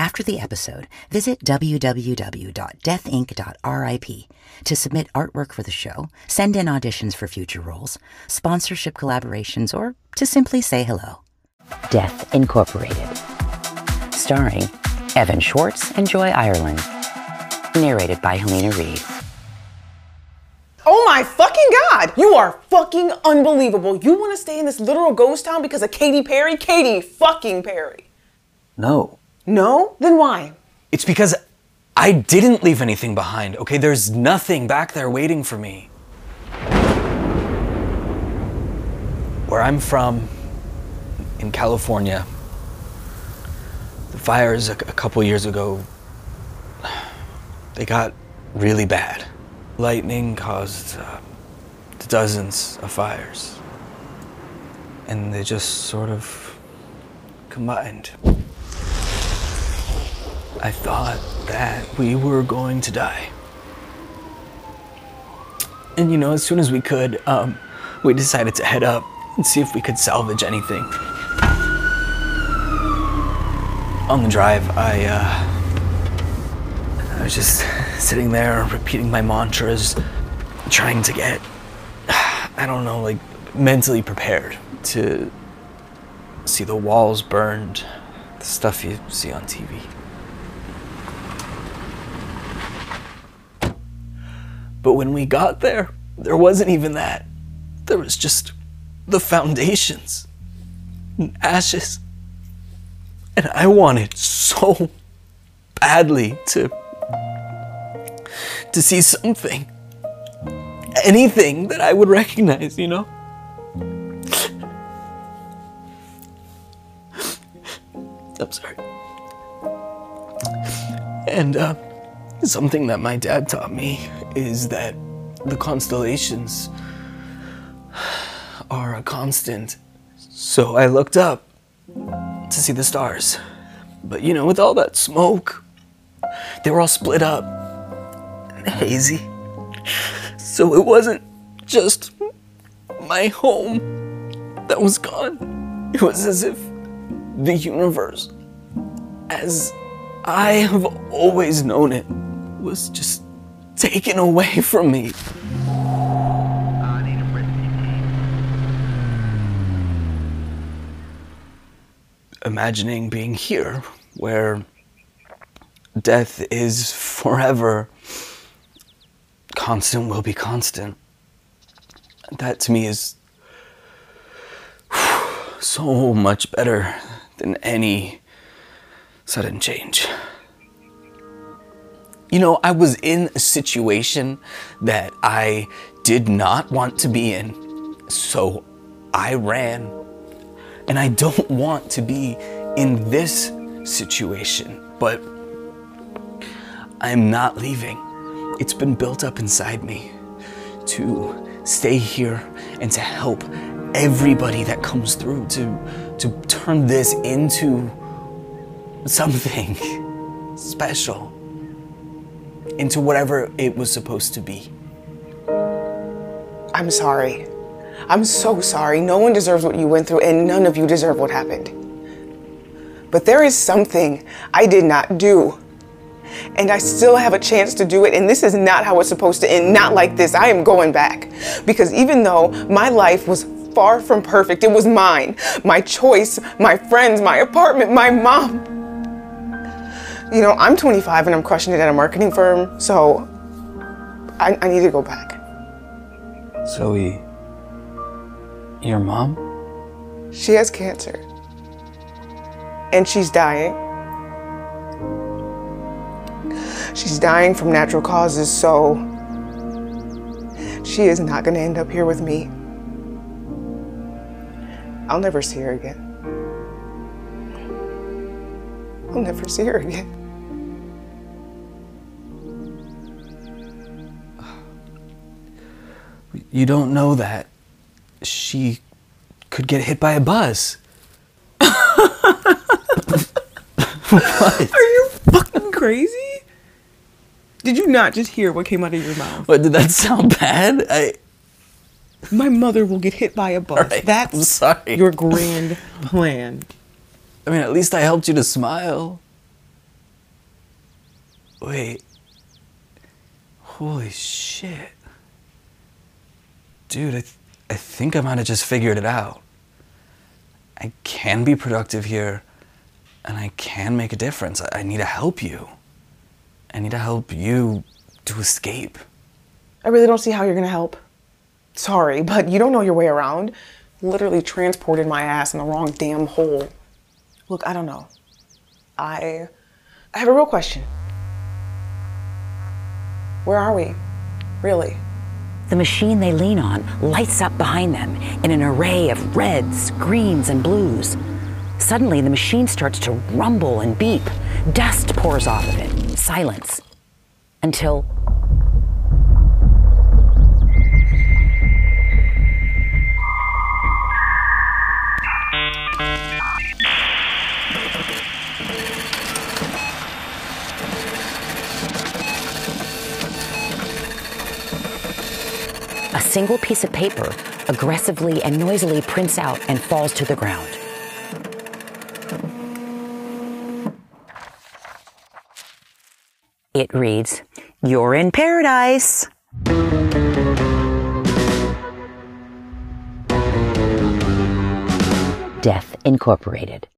After the episode, visit www.deathinc.rip to submit artwork for the show, send in auditions for future roles, sponsorship collaborations, or to simply say hello. Death Incorporated. Starring Evan Shwartz and Joy Ireland. Narrated by Helena Reed. Oh my fucking god! You are fucking unbelievable. You want to stay in this literal ghost town because of Katy Perry? Katy fucking Perry. No. No? Then why? It's because I didn't leave anything behind, okay? There's nothing back there waiting for me. Where I'm from, in California, the fires a, a couple years ago, they got really bad. Lightning caused uh, dozens of fires. And they just sort of combined. I thought that we were going to die. And you know, as soon as we could, um, we decided to head up and see if we could salvage anything. On the drive, I, uh, I was just sitting there repeating my mantras, trying to get, I don't know, like mentally prepared to see the walls burned, the stuff you see on TV. But when we got there, there wasn't even that. There was just the foundations and ashes. And I wanted so badly to to see something. Anything that I would recognize, you know? I'm sorry. And uh, something that my dad taught me is that the constellations are a constant. So I looked up to see the stars. But you know, with all that smoke, they were all split up and hazy. So it wasn't just my home that was gone. It was as if the universe, as I have always known it, was just taken away from me. Imagining being here, where death is forever, constant will be constant. That to me is so much better than any sudden change. You know, I was in a situation that I did not want to be in, so I ran. And I don't want to be in this situation, but I'm not leaving. It's been built up inside me to stay here and to help everybody that comes through to to turn this into something special into whatever it was supposed to be. I'm sorry. I'm so sorry. No one deserves what you went through, and none of you deserve what happened. But there is something I did not do. And I still have a chance to do it, and this is not how it's supposed to end. Not like this. I am going back. Because even though my life was far from perfect, it was mine. My choice, my friends, my apartment, my mom. You know, I'm 25 and I'm crushing it at a marketing firm, so I, I need to go back. Zoe, your mom? She has cancer. And she's dying. She's dying from natural causes, so she is not going to end up here with me. I'll never see her again. I'll never see her again. You don't know that. She could get hit by a bus. what? Are you fucking crazy? Did you not just hear what came out of your mouth? What did that sound bad? I My mother will get hit by a bus. Alright, I'm That's sorry. your grand plan. I mean at least I helped you to smile. Wait. Holy shit. Dude, I, th- I think I might have just figured it out. I can be productive here, and I can make a difference. I, I need to help you. I need to help you to escape. I really don't see how you're gonna help. Sorry, but you don't know your way around. Literally transported my ass in the wrong damn hole. Look, I don't know. I I have a real question. Where are we? Really? The machine they lean on lights up behind them in an array of reds, greens, and blues. Suddenly, the machine starts to rumble and beep. Dust pours off of it. Silence. Until A single piece of paper aggressively and noisily prints out and falls to the ground. It reads, You're in paradise. Death Incorporated.